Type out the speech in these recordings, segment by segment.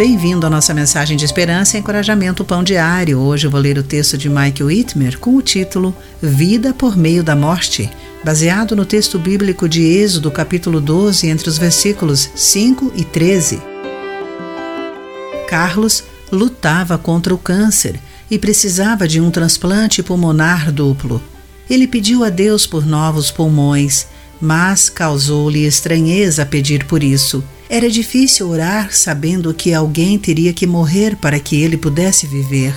Bem-vindo à nossa mensagem de esperança e encorajamento Pão Diário. Hoje eu vou ler o texto de Mike Whitmer com o título Vida por meio da morte, baseado no texto bíblico de Êxodo, capítulo 12, entre os versículos 5 e 13. Carlos lutava contra o câncer e precisava de um transplante pulmonar duplo. Ele pediu a Deus por novos pulmões, mas causou-lhe estranheza pedir por isso. Era difícil orar sabendo que alguém teria que morrer para que ele pudesse viver.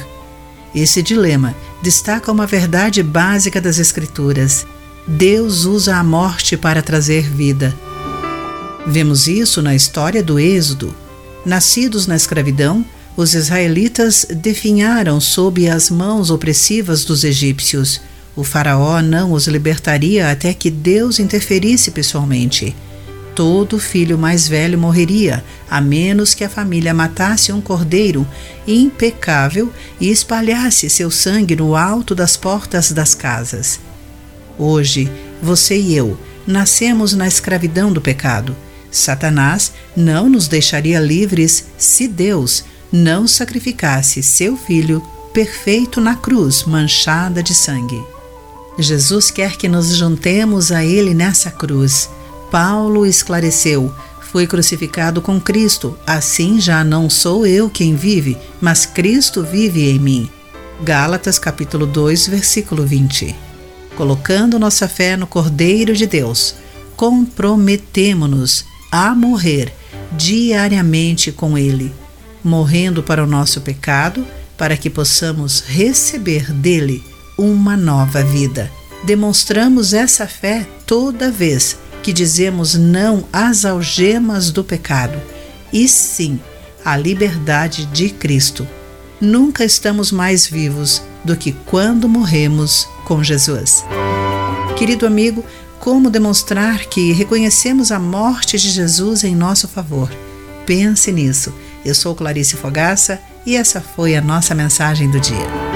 Esse dilema destaca uma verdade básica das Escrituras: Deus usa a morte para trazer vida. Vemos isso na história do Êxodo. Nascidos na escravidão, os israelitas definharam sob as mãos opressivas dos egípcios. O Faraó não os libertaria até que Deus interferisse pessoalmente todo filho mais velho morreria, a menos que a família matasse um cordeiro impecável e espalhasse seu sangue no alto das portas das casas. Hoje, você e eu nascemos na escravidão do pecado. Satanás não nos deixaria livres se Deus não sacrificasse seu filho perfeito na cruz manchada de sangue. Jesus quer que nos juntemos a Ele nessa cruz Paulo esclareceu: Fui crucificado com Cristo, assim já não sou eu quem vive, mas Cristo vive em mim. Gálatas capítulo 2, versículo 20. Colocando nossa fé no Cordeiro de Deus, comprometemo-nos a morrer diariamente com Ele, morrendo para o nosso pecado, para que possamos receber dele uma nova vida. Demonstramos essa fé toda vez que dizemos não às algemas do pecado e sim à liberdade de Cristo. Nunca estamos mais vivos do que quando morremos com Jesus. Querido amigo, como demonstrar que reconhecemos a morte de Jesus em nosso favor? Pense nisso. Eu sou Clarice Fogaça e essa foi a nossa mensagem do dia.